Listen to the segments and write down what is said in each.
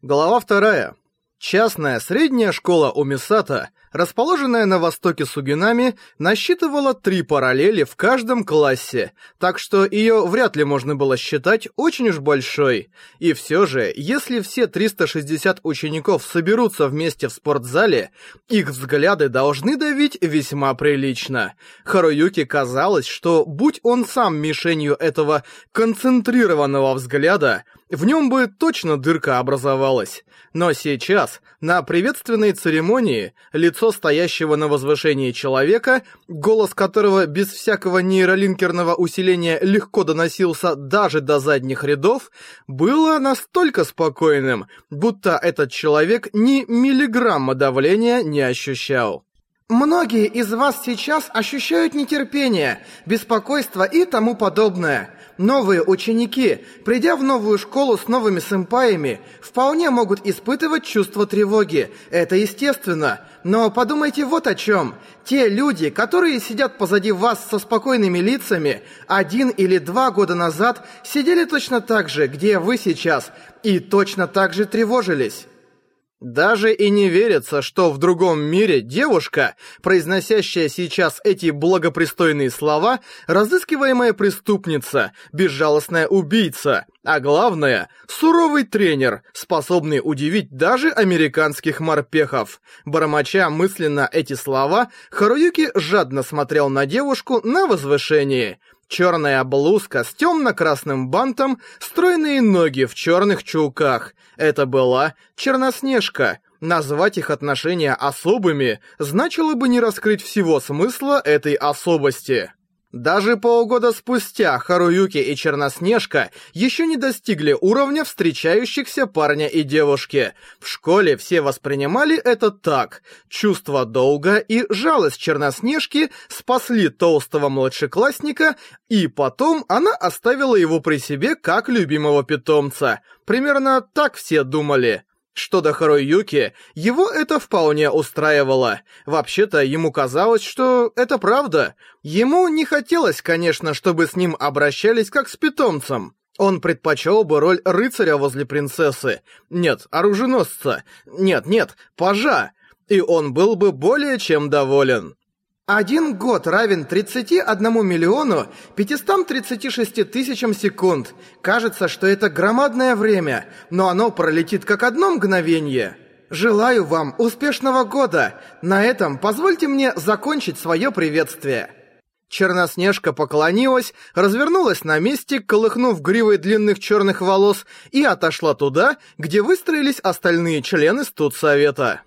Глава вторая. Частная средняя школа Умисата, расположенная на востоке Сугинами, насчитывала три параллели в каждом классе, так что ее вряд ли можно было считать очень уж большой. И все же, если все 360 учеников соберутся вместе в спортзале, их взгляды должны давить весьма прилично. Харуюке казалось, что будь он сам мишенью этого концентрированного взгляда, в нем бы точно дырка образовалась. Но сейчас, на приветственной церемонии, лицо стоящего на возвышении человека, голос которого без всякого нейролинкерного усиления легко доносился даже до задних рядов, было настолько спокойным, будто этот человек ни миллиграмма давления не ощущал. Многие из вас сейчас ощущают нетерпение, беспокойство и тому подобное. Новые ученики, придя в новую школу с новыми сэмпаями, вполне могут испытывать чувство тревоги. Это естественно. Но подумайте вот о чем. Те люди, которые сидят позади вас со спокойными лицами, один или два года назад сидели точно так же, где вы сейчас, и точно так же тревожились. Даже и не верится, что в другом мире девушка, произносящая сейчас эти благопристойные слова, разыскиваемая преступница, безжалостная убийца, а главное, суровый тренер, способный удивить даже американских морпехов. Бормоча мысленно эти слова, Харуюки жадно смотрел на девушку на возвышении – Черная блузка с темно-красным бантом, стройные ноги в черных чулках. Это была Черноснежка. Назвать их отношения особыми значило бы не раскрыть всего смысла этой особости. Даже полгода спустя Харуюки и Черноснежка еще не достигли уровня встречающихся парня и девушки. В школе все воспринимали это так. Чувство долга и жалость Черноснежки спасли толстого младшеклассника, и потом она оставила его при себе как любимого питомца. Примерно так все думали. Что до Харуюки, его это вполне устраивало. Вообще-то ему казалось, что это правда. Ему не хотелось, конечно, чтобы с ним обращались как с питомцем. Он предпочел бы роль рыцаря возле принцессы. Нет, оруженосца. Нет, нет, пажа. И он был бы более чем доволен. Один год равен 31 миллиону 536 тысячам секунд. Кажется, что это громадное время, но оно пролетит как одно мгновение. Желаю вам успешного года. На этом позвольте мне закончить свое приветствие. Черноснежка поклонилась, развернулась на месте, колыхнув гривой длинных черных волос, и отошла туда, где выстроились остальные члены студсовета.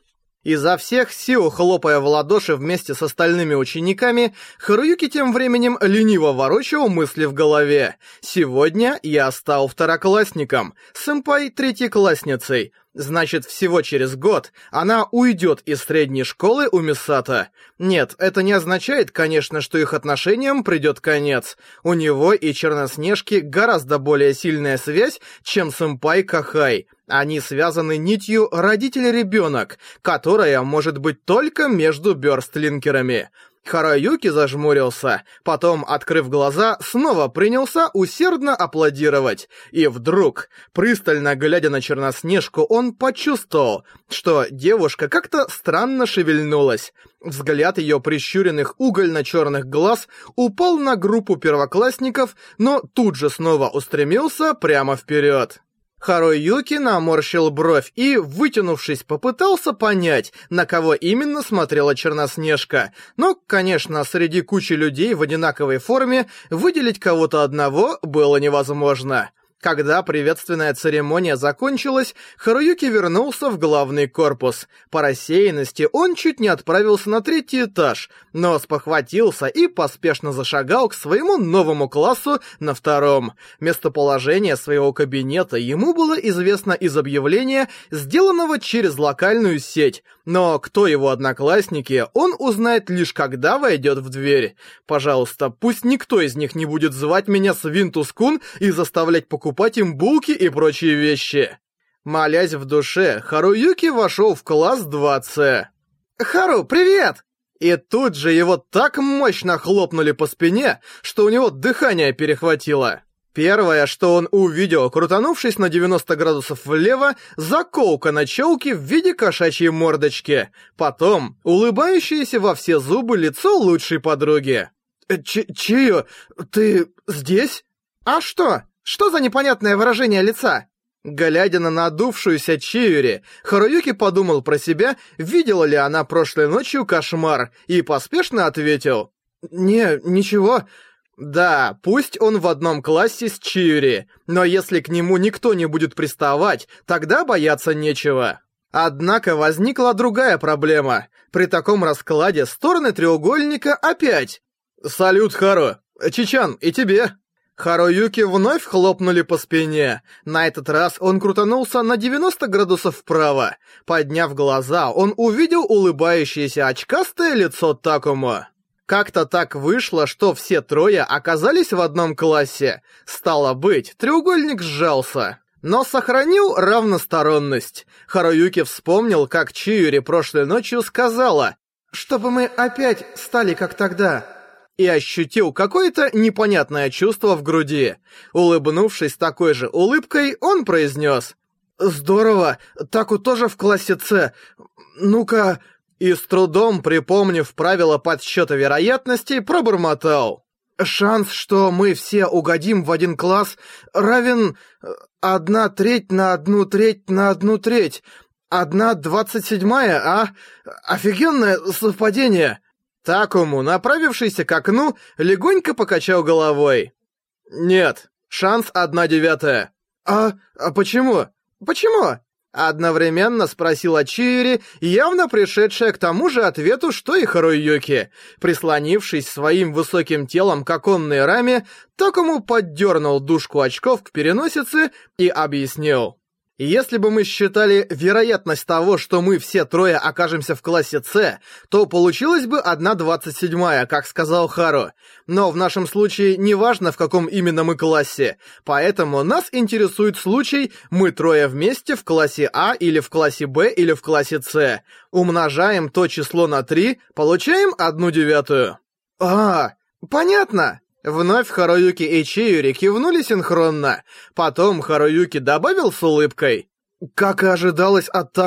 Изо всех сил, хлопая в ладоши вместе с остальными учениками, Харуюки тем временем лениво ворочал мысли в голове. «Сегодня я стал второклассником, сэмпай третьеклассницей, Значит, всего через год она уйдет из средней школы у Мисата. Нет, это не означает, конечно, что их отношениям придет конец. У него и Черноснежки гораздо более сильная связь, чем сэмпай Кахай. Они связаны нитью родитель-ребенок, которая может быть только между бёрстлинкерами. Хараюки зажмурился, потом, открыв глаза, снова принялся усердно аплодировать. И вдруг, пристально глядя на Черноснежку, он почувствовал, что девушка как-то странно шевельнулась. Взгляд ее прищуренных угольно-черных глаз упал на группу первоклассников, но тут же снова устремился прямо вперед. Харуюки наморщил бровь и, вытянувшись, попытался понять, на кого именно смотрела Черноснежка. Но, конечно, среди кучи людей в одинаковой форме выделить кого-то одного было невозможно. Когда приветственная церемония закончилась, Харуюки вернулся в главный корпус. По рассеянности он чуть не отправился на третий этаж, но спохватился и поспешно зашагал к своему новому классу на втором. Местоположение своего кабинета ему было известно из объявления, сделанного через локальную сеть, но кто его одноклассники, он узнает лишь когда войдет в дверь. Пожалуйста, пусть никто из них не будет звать меня Свинтус-кун и заставлять покупать им булки и прочие вещи. Молясь в душе, Харуюки вошел в класс 2С. «Хару, привет!» И тут же его так мощно хлопнули по спине, что у него дыхание перехватило. Первое, что он увидел, крутанувшись на 90 градусов влево, заколка на челке в виде кошачьей мордочки. Потом улыбающееся во все зубы лицо лучшей подруги. Э, Ч Чию, ты здесь? А что? Что за непонятное выражение лица? Глядя на надувшуюся Чиури, Харуюки подумал про себя, видела ли она прошлой ночью кошмар, и поспешно ответил. «Не, ничего. Да, пусть он в одном классе с Чиури, но если к нему никто не будет приставать, тогда бояться нечего. Однако возникла другая проблема. При таком раскладе стороны треугольника опять. «Салют, Хару! Чичан, и тебе!» Харуюки вновь хлопнули по спине. На этот раз он крутанулся на 90 градусов вправо. Подняв глаза, он увидел улыбающееся очкастое лицо Такому. Как-то так вышло, что все трое оказались в одном классе. Стало быть, треугольник сжался. Но сохранил равносторонность. Харуюки вспомнил, как Чиюри прошлой ночью сказала, «Чтобы мы опять стали как тогда» и ощутил какое-то непонятное чувство в груди. Улыбнувшись такой же улыбкой, он произнес «Здорово, Таку тоже в классе С. Ну-ка...» И с трудом, припомнив правила подсчета вероятностей, пробормотал. «Шанс, что мы все угодим в один класс, равен э, одна треть на одну треть на одну треть. Одна двадцать седьмая, а? Офигенное совпадение!» Такому, направившийся к окну, легонько покачал головой. «Нет, шанс одна девятая». «А, а почему? Почему?» Одновременно спросила Чири, явно пришедшая к тому же ответу, что и Харуюки. Прислонившись своим высоким телом к оконной раме, Такому поддернул дужку очков к переносице и объяснил. Если бы мы считали вероятность того, что мы все трое окажемся в классе С, то получилось бы 1,27, как сказал Хару. Но в нашем случае не важно, в каком именно мы классе. Поэтому нас интересует случай, мы трое вместе в классе А или в классе Б или в классе С. Умножаем то число на 3, получаем 1 девятую. А, понятно. Вновь Харуюки и Чиюри кивнули синхронно. Потом Харуюки добавил с улыбкой. «Как и ожидалось от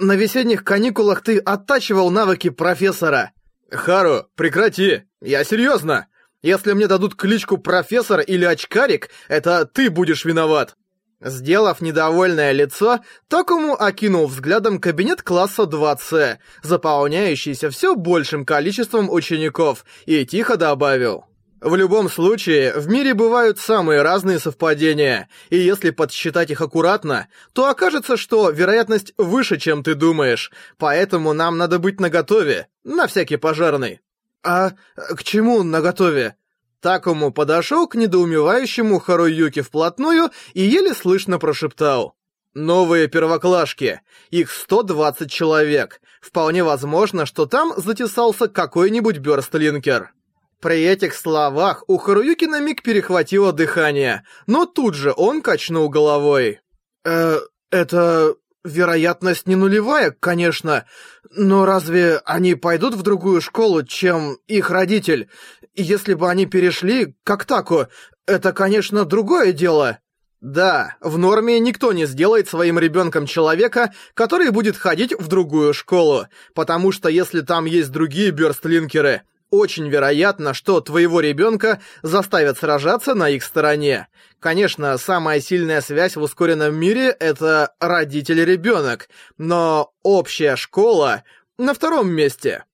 на весенних каникулах ты оттачивал навыки профессора». «Хару, прекрати! Я серьезно! Если мне дадут кличку профессор или очкарик, это ты будешь виноват!» Сделав недовольное лицо, Такому окинул взглядом кабинет класса 2С, заполняющийся все большим количеством учеников, и тихо добавил. В любом случае, в мире бывают самые разные совпадения, и если подсчитать их аккуратно, то окажется, что вероятность выше, чем ты думаешь, поэтому нам надо быть наготове, на всякий пожарный. А к чему наготове? Такому подошел к недоумевающему Харуюке вплотную и еле слышно прошептал. Новые первоклашки. Их 120 человек. Вполне возможно, что там затесался какой-нибудь бёрстлинкер. При этих словах у Харуюки на миг перехватило дыхание, но тут же он качнул головой. «Э, это... вероятность не нулевая, конечно, но разве они пойдут в другую школу, чем их родитель? Если бы они перешли, как таку, это, конечно, другое дело». Да, в норме никто не сделает своим ребенком человека, который будет ходить в другую школу, потому что если там есть другие бёрстлинкеры, очень вероятно, что твоего ребенка заставят сражаться на их стороне. Конечно, самая сильная связь в ускоренном мире — это родитель-ребенок, но общая школа на втором месте.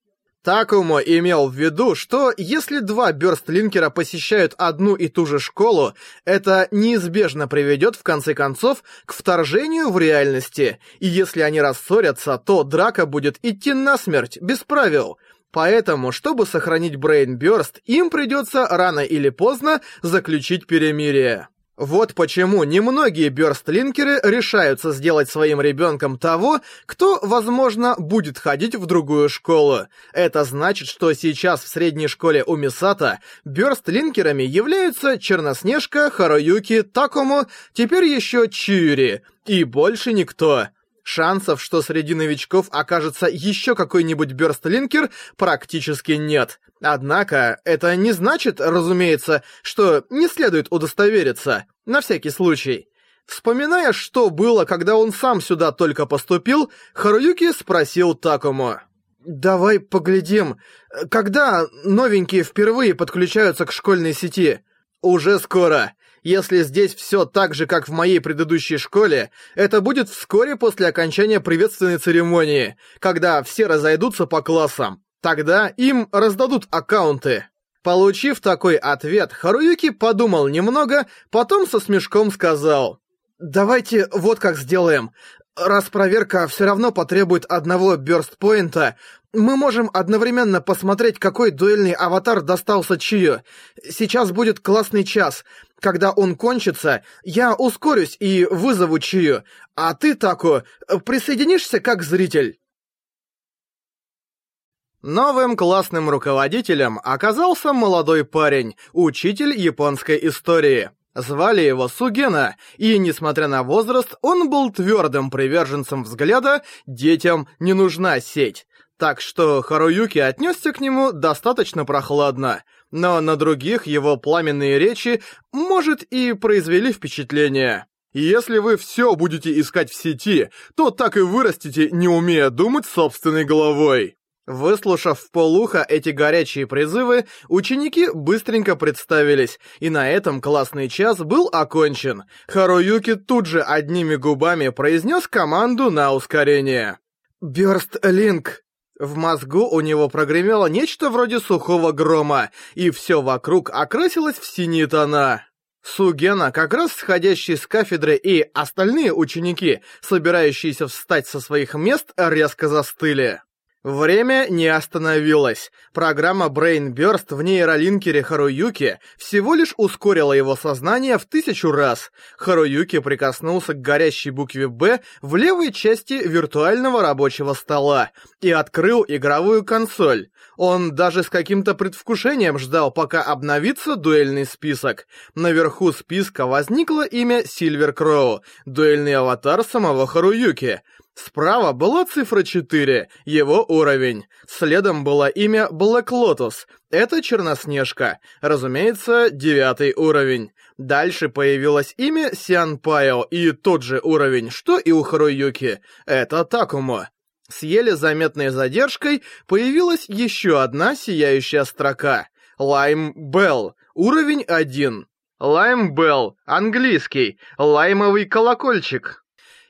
Такому имел в виду, что если два бёрстлинкера посещают одну и ту же школу, это неизбежно приведет в конце концов к вторжению в реальности, и если они рассорятся, то драка будет идти насмерть, без правил — Поэтому, чтобы сохранить Burst, им придется рано или поздно заключить перемирие. Вот почему немногие бёрстлинкеры решаются сделать своим ребенком того, кто, возможно, будет ходить в другую школу. Это значит, что сейчас в средней школе у Мисата бёрстлинкерами являются Черноснежка, Харуюки, Такому, теперь еще Чиури, и больше никто. Шансов, что среди новичков окажется еще какой-нибудь бёрстлинкер, практически нет. Однако, это не значит, разумеется, что не следует удостовериться, на всякий случай. Вспоминая, что было, когда он сам сюда только поступил, Харуюки спросил Такому. «Давай поглядим, когда новенькие впервые подключаются к школьной сети?» «Уже скоро. Если здесь все так же, как в моей предыдущей школе, это будет вскоре после окончания приветственной церемонии, когда все разойдутся по классам. Тогда им раздадут аккаунты. Получив такой ответ, Харуюки подумал немного, потом со смешком сказал. «Давайте вот как сделаем. Раз проверка все равно потребует одного бёрстпоинта, мы можем одновременно посмотреть, какой дуэльный аватар достался Чию. Сейчас будет классный час. Когда он кончится, я ускорюсь и вызову Чию, а ты, Тако, присоединишься как зритель. Новым классным руководителем оказался молодой парень, учитель японской истории. Звали его Сугена, и, несмотря на возраст, он был твердым приверженцем взгляда «детям не нужна сеть». Так что Харуюки отнесся к нему достаточно прохладно, но на других его пламенные речи, может, и произвели впечатление. Если вы все будете искать в сети, то так и вырастете, не умея думать собственной головой. Выслушав в полухо эти горячие призывы, ученики быстренько представились, и на этом классный час был окончен. Харуюки тут же одними губами произнес команду на ускорение. «Бёрст Линк!» В мозгу у него прогремело нечто вроде сухого грома, и все вокруг окрасилось в синие тона. Сугена, как раз сходящий с кафедры, и остальные ученики, собирающиеся встать со своих мест, резко застыли. Время не остановилось. Программа Brain Burst в нейролинкере Харуюки всего лишь ускорила его сознание в тысячу раз. Харуюки прикоснулся к горящей букве «Б» в левой части виртуального рабочего стола и открыл игровую консоль. Он даже с каким-то предвкушением ждал, пока обновится дуэльный список. Наверху списка возникло имя Сильвер Кроу, дуэльный аватар самого Харуюки. Справа была цифра 4, его уровень. Следом было имя Black Lotus, это Черноснежка, разумеется, девятый уровень. Дальше появилось имя Сиан Пайо и тот же уровень, что и у Харуюки, это Такумо. С еле заметной задержкой появилась еще одна сияющая строка. Лайм Белл, уровень 1. Лайм Белл, английский, лаймовый колокольчик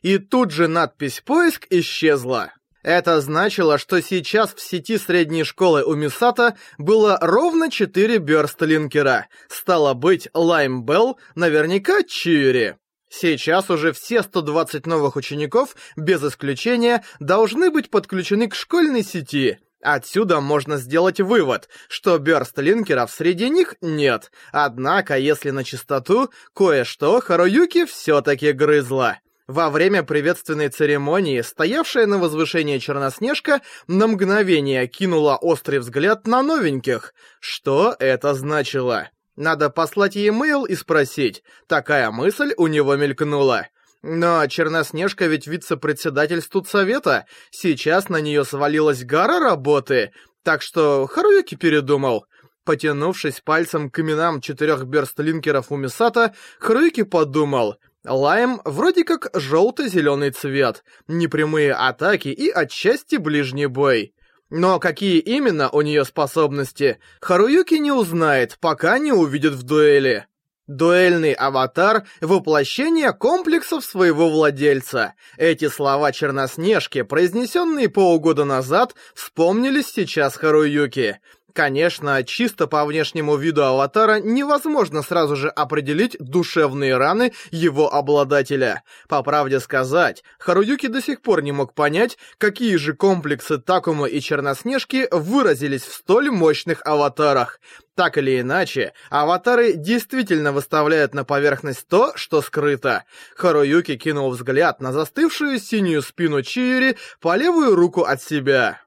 и тут же надпись «Поиск» исчезла. Это значило, что сейчас в сети средней школы у Мисата было ровно 4 бёрстлинкера. Стало быть, Лайм Белл наверняка Чири. Сейчас уже все 120 новых учеников, без исключения, должны быть подключены к школьной сети. Отсюда можно сделать вывод, что бёрстлинкеров среди них нет. Однако, если на чистоту, кое-что Харуюки всё-таки грызла. Во время приветственной церемонии, стоявшая на возвышении Черноснежка на мгновение кинула острый взгляд на новеньких. Что это значило? Надо послать ей мейл и спросить. Такая мысль у него мелькнула. Но Черноснежка ведь вице-председатель студсовета. Сейчас на нее свалилась гора работы. Так что Харуюки передумал. Потянувшись пальцем к именам четырех берстлинкеров у Мисата, Харуюки подумал — Лайм вроде как желто-зеленый цвет, непрямые атаки и отчасти ближний бой. Но какие именно у нее способности, Харуюки не узнает, пока не увидит в дуэли. Дуэльный аватар — воплощение комплексов своего владельца. Эти слова Черноснежки, произнесенные полгода назад, вспомнились сейчас Харуюки. Конечно, чисто по внешнему виду аватара невозможно сразу же определить душевные раны его обладателя. По правде сказать, Харуюки до сих пор не мог понять, какие же комплексы Такума и Черноснежки выразились в столь мощных аватарах. Так или иначе, аватары действительно выставляют на поверхность то, что скрыто. Харуюки кинул взгляд на застывшую синюю спину Чиури по левую руку от себя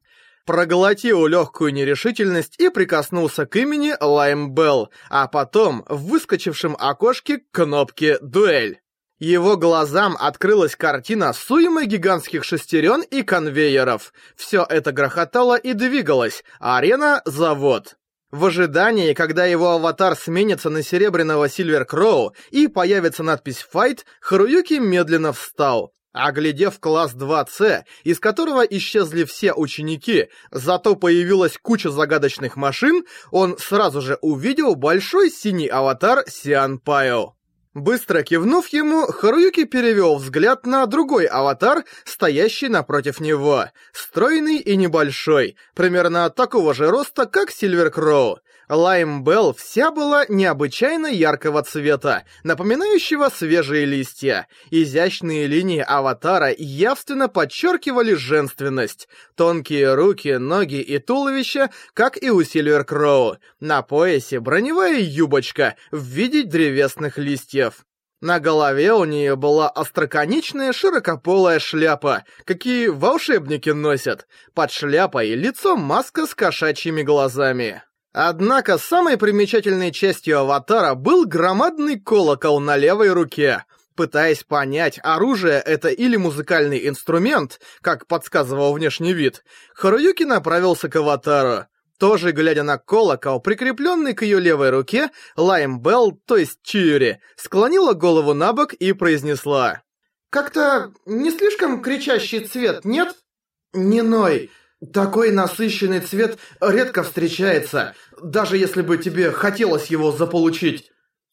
проглотил легкую нерешительность и прикоснулся к имени Лайм Белл, а потом в выскочившем окошке кнопке «Дуэль». Его глазам открылась картина с гигантских шестерен и конвейеров. Все это грохотало и двигалось, арена — завод. В ожидании, когда его аватар сменится на серебряного Сильвер Кроу и появится надпись «Файт», Харуюки медленно встал. Оглядев класс 2С, из которого исчезли все ученики, зато появилась куча загадочных машин, он сразу же увидел большой синий аватар Сиан Пайо. Быстро кивнув ему, Харуюки перевел взгляд на другой аватар, стоящий напротив него. Стройный и небольшой, примерно такого же роста, как Сильвер Кроу. Лайм Белл вся была необычайно яркого цвета, напоминающего свежие листья. Изящные линии аватара явственно подчеркивали женственность. Тонкие руки, ноги и туловище, как и у Сильвер Кроу. На поясе броневая юбочка в виде древесных листьев. На голове у нее была остроконечная широкополая шляпа, какие волшебники носят. Под шляпой лицо маска с кошачьими глазами. Однако самой примечательной частью аватара был громадный колокол на левой руке. Пытаясь понять, оружие это или музыкальный инструмент, как подсказывал внешний вид, Харуюки направился к аватару. Тоже глядя на колокол, прикрепленный к ее левой руке, Лайм Белл, то есть Чиури, склонила голову на бок и произнесла. «Как-то не слишком кричащий цвет, нет?» «Не ной. Такой насыщенный цвет редко встречается, даже если бы тебе хотелось его заполучить.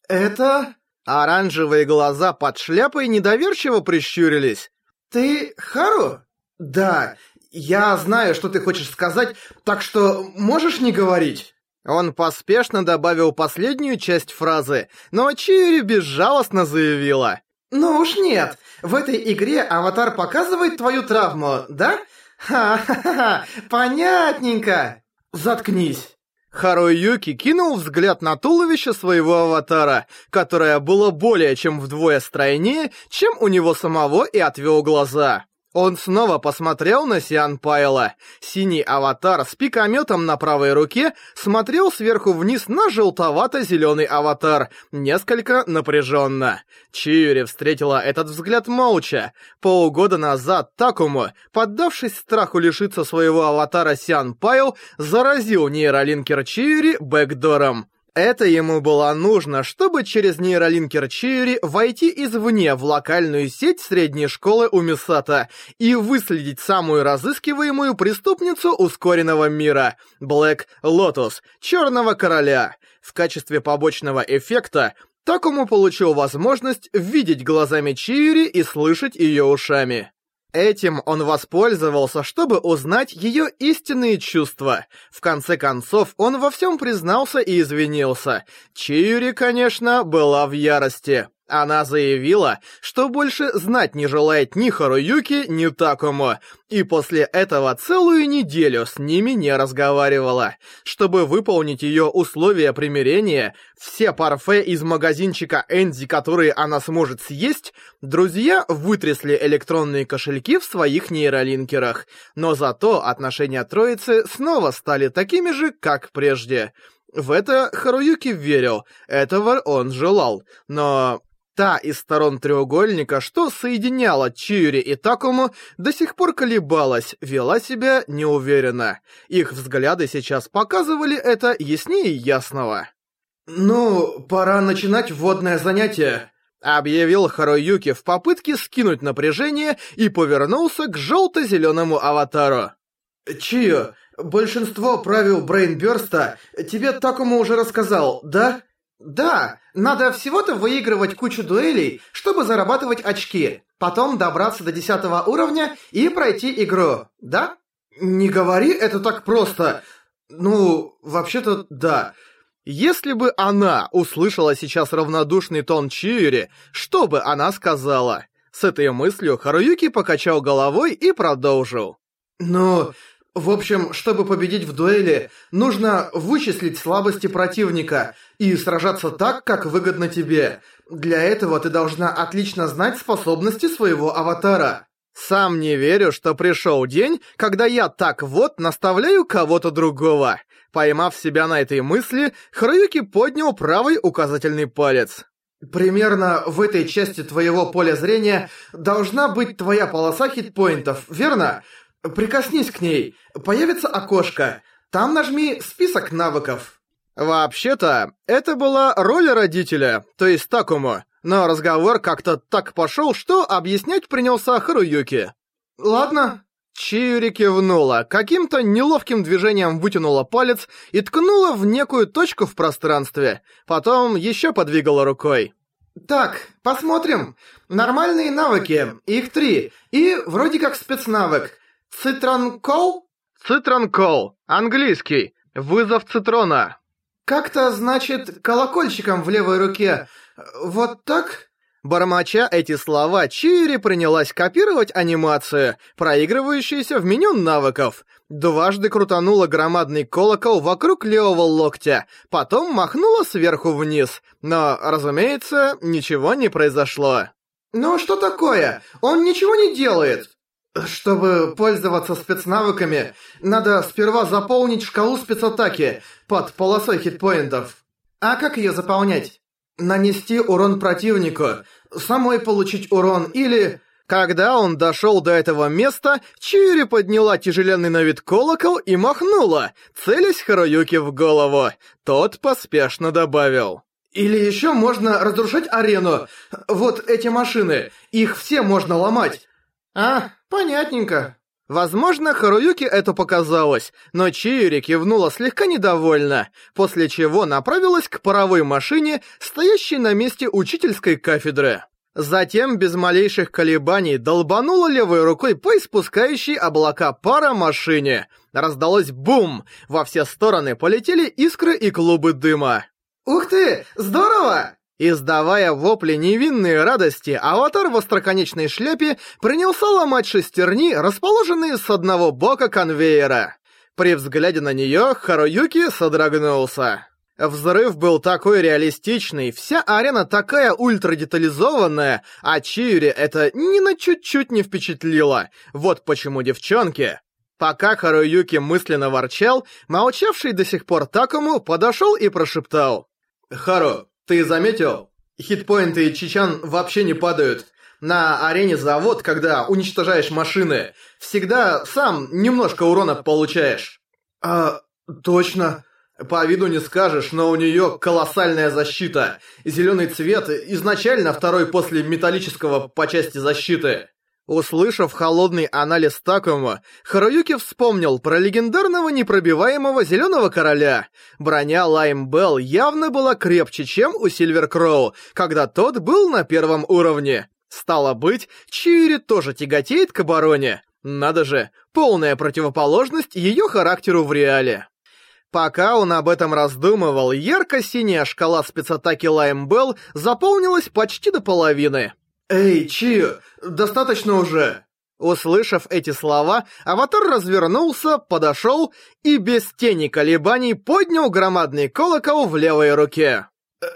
Это... Оранжевые глаза под шляпой недоверчиво прищурились. Ты Хару? Да, я знаю, что ты хочешь сказать, так что можешь не говорить. Он поспешно добавил последнюю часть фразы, но Чиури безжалостно заявила. «Ну уж нет, в этой игре аватар показывает твою травму, да? «Ха-ха-ха! Понятненько!» «Заткнись!» Харуюки кинул взгляд на туловище своего аватара, которое было более чем вдвое стройнее, чем у него самого, и отвел глаза. Он снова посмотрел на Сиан Пайла. Синий аватар с пикометом на правой руке смотрел сверху вниз на желтовато-зеленый аватар, несколько напряженно. Чиури встретила этот взгляд молча. Полгода назад Такуму, поддавшись страху лишиться своего аватара Cyan Pile, заразил нейролинкер Чиури бэкдором. Это ему было нужно, чтобы через нейролинкер Чиури войти извне в локальную сеть средней школы Умисато и выследить самую разыскиваемую преступницу ускоренного мира — Black Lotus, Черного Короля. В качестве побочного эффекта Такому получил возможность видеть глазами Чиури и слышать ее ушами. Этим он воспользовался, чтобы узнать ее истинные чувства. В конце концов, он во всем признался и извинился. Чиури, конечно, была в ярости. Она заявила, что больше знать не желает ни Харуюки, ни Такому, и после этого целую неделю с ними не разговаривала. Чтобы выполнить ее условия примирения, все парфе из магазинчика Энди, которые она сможет съесть, друзья вытрясли электронные кошельки в своих нейролинкерах. Но зато отношения троицы снова стали такими же, как прежде. В это Харуюки верил, этого он желал, но Та из сторон треугольника, что соединяла Чиури и Такому, до сих пор колебалась, вела себя неуверенно. Их взгляды сейчас показывали это яснее ясного. «Ну, пора начинать вводное занятие», — объявил Харуюки в попытке скинуть напряжение и повернулся к желто-зеленому аватару. «Чио, большинство правил Брейнбёрста тебе Такому уже рассказал, да?» Да, надо всего-то выигрывать кучу дуэлей, чтобы зарабатывать очки, потом добраться до десятого уровня и пройти игру, да? Не говори это так просто. Ну, вообще-то, да. Если бы она услышала сейчас равнодушный тон Чиури, что бы она сказала? С этой мыслью Харуюки покачал головой и продолжил. «Ну, в общем, чтобы победить в дуэли, нужно вычислить слабости противника и сражаться так, как выгодно тебе. Для этого ты должна отлично знать способности своего аватара. Сам не верю, что пришел день, когда я так вот наставляю кого-то другого. Поймав себя на этой мысли, Харуюки поднял правый указательный палец. Примерно в этой части твоего поля зрения должна быть твоя полоса хитпоинтов, верно? Прикоснись к ней, появится окошко. Там нажми «Список навыков». Вообще-то, это была роль родителя, то есть Такому, но разговор как-то так пошел, что объяснять принялся Харуюки. «Ладно». Чиури кивнула, каким-то неловким движением вытянула палец и ткнула в некую точку в пространстве, потом еще подвигала рукой. «Так, посмотрим. Нормальные навыки, их три, и вроде как спецнавык. Цитранкол?» «Цитранкол, английский, вызов цитрона». «Как-то, значит, колокольчиком в левой руке. Вот так?» Бормоча эти слова, Чири принялась копировать анимацию, проигрывающуюся в меню навыков. Дважды крутанула громадный колокол вокруг левого локтя, потом махнула сверху вниз. Но, разумеется, ничего не произошло. «Ну что такое? Он ничего не делает!» Чтобы пользоваться спецнавыками, надо сперва заполнить шкалу спецатаки под полосой хитпоинтов. А как ее заполнять? Нанести урон противнику, самой получить урон или... Когда он дошел до этого места, Чири подняла тяжеленный на вид колокол и махнула, целясь Харуюки в голову. Тот поспешно добавил. Или еще можно разрушать арену. Вот эти машины, их все можно ломать. А, понятненько. Возможно, Харуюке это показалось, но Чиури кивнула слегка недовольно, после чего направилась к паровой машине, стоящей на месте учительской кафедры. Затем, без малейших колебаний, долбанула левой рукой по испускающей облака пара машине. Раздалось бум! Во все стороны полетели искры и клубы дыма. «Ух ты! Здорово!» Издавая вопли невинной радости, аватар в остроконечной шляпе принялся ломать шестерни, расположенные с одного бока конвейера. При взгляде на нее Харуюки содрогнулся. Взрыв был такой реалистичный, вся арена такая ультрадетализованная, а Чиури это ни на чуть-чуть не впечатлило. Вот почему девчонки... Пока Харуюки мысленно ворчал, молчавший до сих пор Такому подошел и прошептал. «Хару, ты заметил? Хитпоинты Чичан вообще не падают. На арене завод, когда уничтожаешь машины, всегда сам немножко урона получаешь». «А, точно...» По виду не скажешь, но у нее колоссальная защита. Зеленый цвет изначально второй после металлического по части защиты. Услышав холодный анализ Такума, Харуюки вспомнил про легендарного непробиваемого Зеленого Короля. Броня Лайм Белл явно была крепче, чем у Сильвер Кроу, когда тот был на первом уровне. Стало быть, Чири тоже тяготеет к обороне. Надо же, полная противоположность ее характеру в реале. Пока он об этом раздумывал, ярко-синяя шкала спецатаки Лаймбелл заполнилась почти до половины. «Эй, Чи, достаточно уже!» Услышав эти слова, аватар развернулся, подошел и без тени колебаний поднял громадный колокол в левой руке.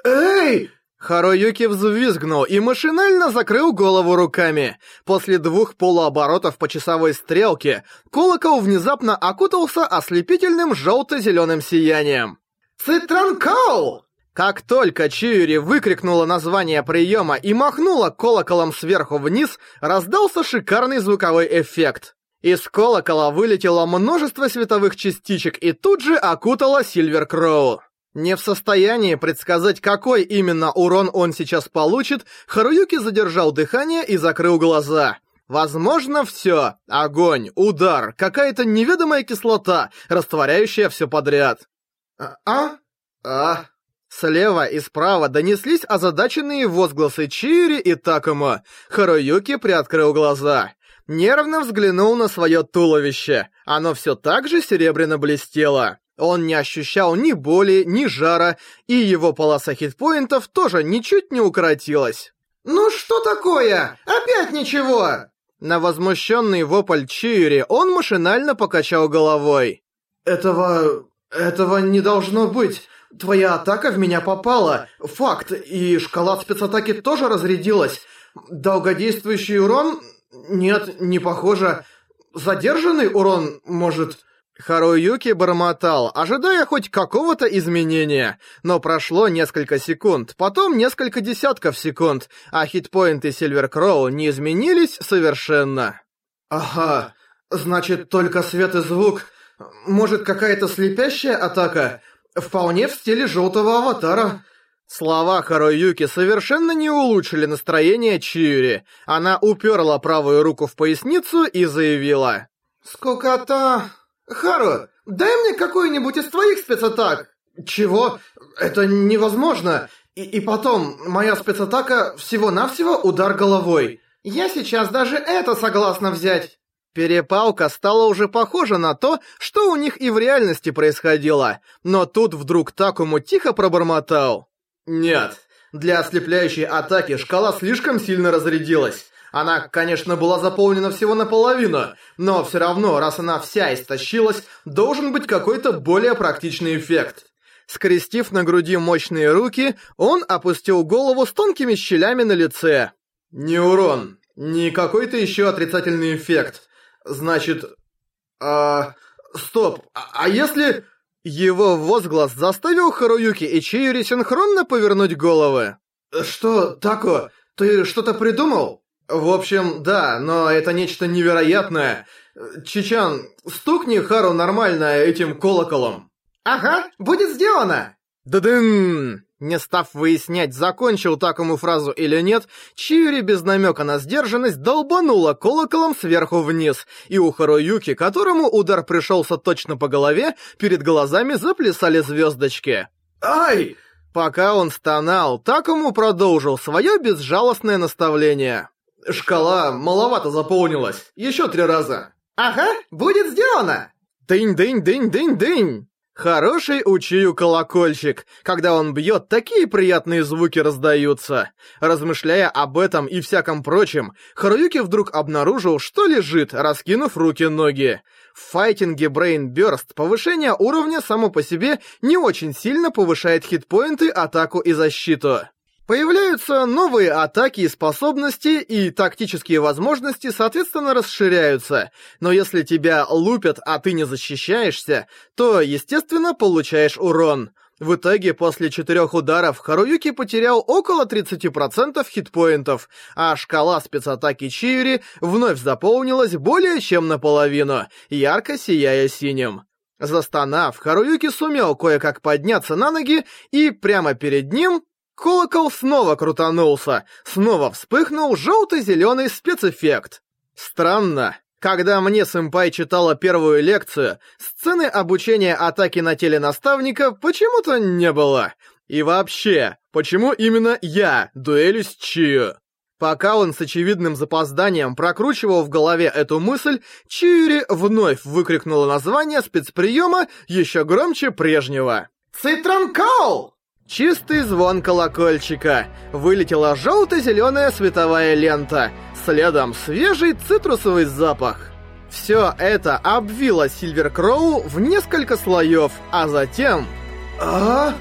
«Эй!» Харуюки взвизгнул и машинально закрыл голову руками. После двух полуоборотов по часовой стрелке, колокол внезапно окутался ослепительным желто-зеленым сиянием. «Цитранкол!» Как только Чиури выкрикнула название приема и махнула колоколом сверху вниз, раздался шикарный звуковой эффект. Из колокола вылетело множество световых частичек и тут же окутало Сильвер Кроу. Не в состоянии предсказать, какой именно урон он сейчас получит, Харуюки задержал дыхание и закрыл глаза. Возможно, все. Огонь, удар, какая-то неведомая кислота, растворяющая все подряд. А? А? Слева и справа донеслись озадаченные возгласы Чири и Такума. Харуюки приоткрыл глаза. Нервно взглянул на свое туловище. Оно все так же серебряно блестело. Он не ощущал ни боли, ни жара, и его полоса хитпоинтов тоже ничуть не укоротилась. «Ну что такое? Опять ничего!» На возмущенный вопль Чиури он машинально покачал головой. «Этого... этого не должно быть. Твоя атака в меня попала. Факт. И шкала спецатаки тоже разрядилась. Долгодействующий урон? Нет, не похоже. Задержанный урон, может...» Харуюки бормотал, ожидая хоть какого-то изменения, но прошло несколько секунд, потом несколько десятков секунд, а хитпоинты Сильвер Кроу не изменились совершенно. «Ага, значит, только свет и звук. Может, какая-то слепящая атака? Вполне в стиле желтого аватара». Слова Харуюки совершенно не улучшили настроение Чиури. Она уперла правую руку в поясницу и заявила. «Скукота...» «Хару, дай мне какую-нибудь из твоих спецатак!» «Чего? Это невозможно! И, и потом, моя спецатака всего-навсего удар головой. Я сейчас даже это согласна взять!» Перепалка стала уже похожа на то, что у них и в реальности происходило, но тут вдруг Такому тихо пробормотал. «Нет, для ослепляющей атаки шкала слишком сильно разрядилась. Она, конечно, была заполнена всего наполовину, но все равно, раз она вся истощилась, должен быть какой-то более практичный эффект. Скрестив на груди мощные руки, он опустил голову с тонкими щелями на лице. Не урон, не какой-то еще отрицательный эффект. Значит... А... Стоп, а, а если... Его возглас заставил Харуюки и Чиюри синхронно повернуть головы. «Что, Тако, ты что-то придумал?» В общем, да, но это нечто невероятное. Чичан, стукни Хару нормально этим колоколом. Ага, будет сделано. Да-дын! Не став выяснять, закончил такому фразу или нет, Чиури без намека на сдержанность долбанула колоколом сверху вниз, и у Харуюки, которому удар пришелся точно по голове, перед глазами заплясали звездочки. «Ай!» Пока он стонал, Такому продолжил свое безжалостное наставление. Шкала маловато заполнилась. Еще три раза. Ага, будет сделано. Дынь-дынь-дынь-дынь-дынь. Хороший учию колокольчик. Когда он бьет, такие приятные звуки раздаются. Размышляя об этом и всяком прочем, Харуюки вдруг обнаружил, что лежит, раскинув руки-ноги. В файтинге Brain Burst повышение уровня само по себе не очень сильно повышает хитпоинты, атаку и защиту. Появляются новые атаки и способности, и тактические возможности, соответственно, расширяются. Но если тебя лупят, а ты не защищаешься, то, естественно, получаешь урон. В итоге, после четырех ударов, Харуюки потерял около 30% хитпоинтов, а шкала спецатаки Чиури вновь заполнилась более чем наполовину, ярко сияя синим. Застонав, Харуюки сумел кое-как подняться на ноги, и прямо перед ним Колокол снова крутанулся, снова вспыхнул желто-зеленый спецэффект. Странно. Когда мне сэмпай читала первую лекцию, сцены обучения атаки на теле наставника почему-то не было. И вообще, почему именно я дуэлюсь Чию? Пока он с очевидным запозданием прокручивал в голове эту мысль, Чиури вновь выкрикнула название спецприема еще громче прежнего. «Цитронкол!» Чистый звон колокольчика. Вылетела желто-зеленая световая лента. Следом свежий цитрусовый запах. Все это обвило Сильвер Кроу в несколько слоев, а затем... а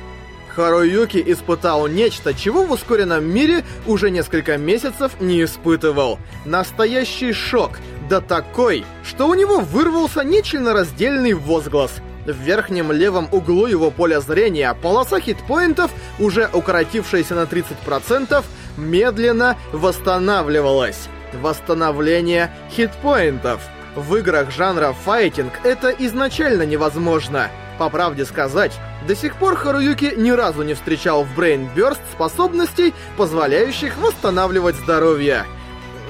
Харуюки испытал нечто, чего в ускоренном мире уже несколько месяцев не испытывал. Настоящий шок, да такой, что у него вырвался нечленораздельный возглас — в верхнем левом углу его поля зрения полоса хитпоинтов, уже укоротившаяся на 30%, медленно восстанавливалась. Восстановление хитпоинтов. В играх жанра файтинг это изначально невозможно. По правде сказать, до сих пор Харуюки ни разу не встречал в Brain Burst способностей, позволяющих восстанавливать здоровье.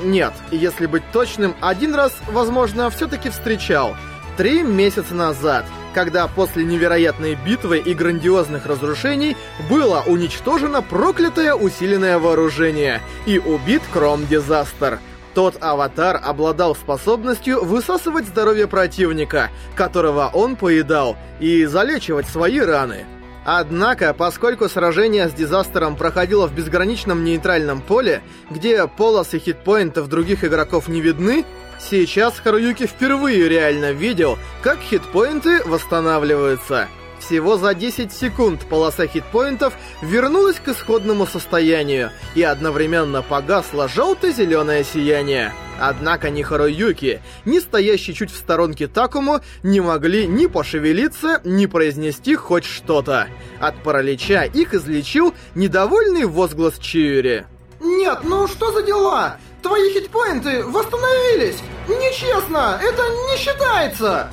Нет, если быть точным, один раз, возможно, все-таки встречал. Три месяца назад — когда после невероятной битвы и грандиозных разрушений было уничтожено проклятое усиленное вооружение и убит Кром Дизастер. Тот аватар обладал способностью высасывать здоровье противника, которого он поедал, и залечивать свои раны. Однако, поскольку сражение с Дизастером проходило в безграничном нейтральном поле, где полосы хитпоинтов других игроков не видны, Сейчас Харуюки впервые реально видел, как хитпоинты восстанавливаются. Всего за 10 секунд полоса хитпоинтов вернулась к исходному состоянию, и одновременно погасло желто-зеленое сияние. Однако ни Харуюки, ни стоящий чуть в сторонке Такому не могли ни пошевелиться, ни произнести хоть что-то. От паралича их излечил недовольный возглас Чиури. «Нет, ну что за дела? Твои хитпоинты восстановились! Нечестно! Это не считается!»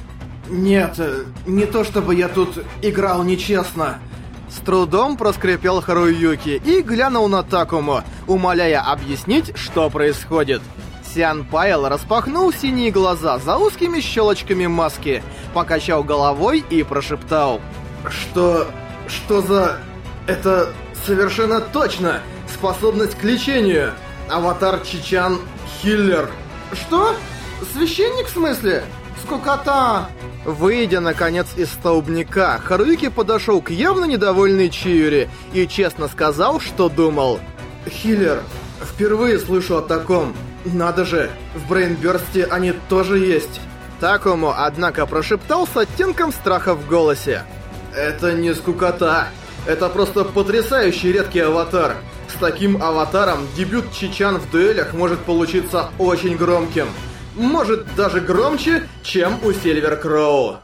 «Нет, э, не то чтобы я тут играл нечестно». С трудом проскрипел Харуюки и глянул на Такому, умоляя объяснить, что происходит. Сиан Пайл распахнул синие глаза за узкими щелочками маски, покачал головой и прошептал. «Что... что за... это совершенно точно способность к лечению. Аватар Чичан Хиллер». «Что? Священник в смысле? Скукота!» Выйдя, наконец, из столбняка, Харуюки подошел к явно недовольной Чиури и честно сказал, что думал. «Хиллер, впервые слышу о таком. Надо же, в Брейнбёрсте они тоже есть. Такому, однако, прошептал с оттенком страха в голосе. Это не скукота. Это просто потрясающий редкий аватар. С таким аватаром дебют Чичан в дуэлях может получиться очень громким. Может даже громче, чем у Сильвер Кроу.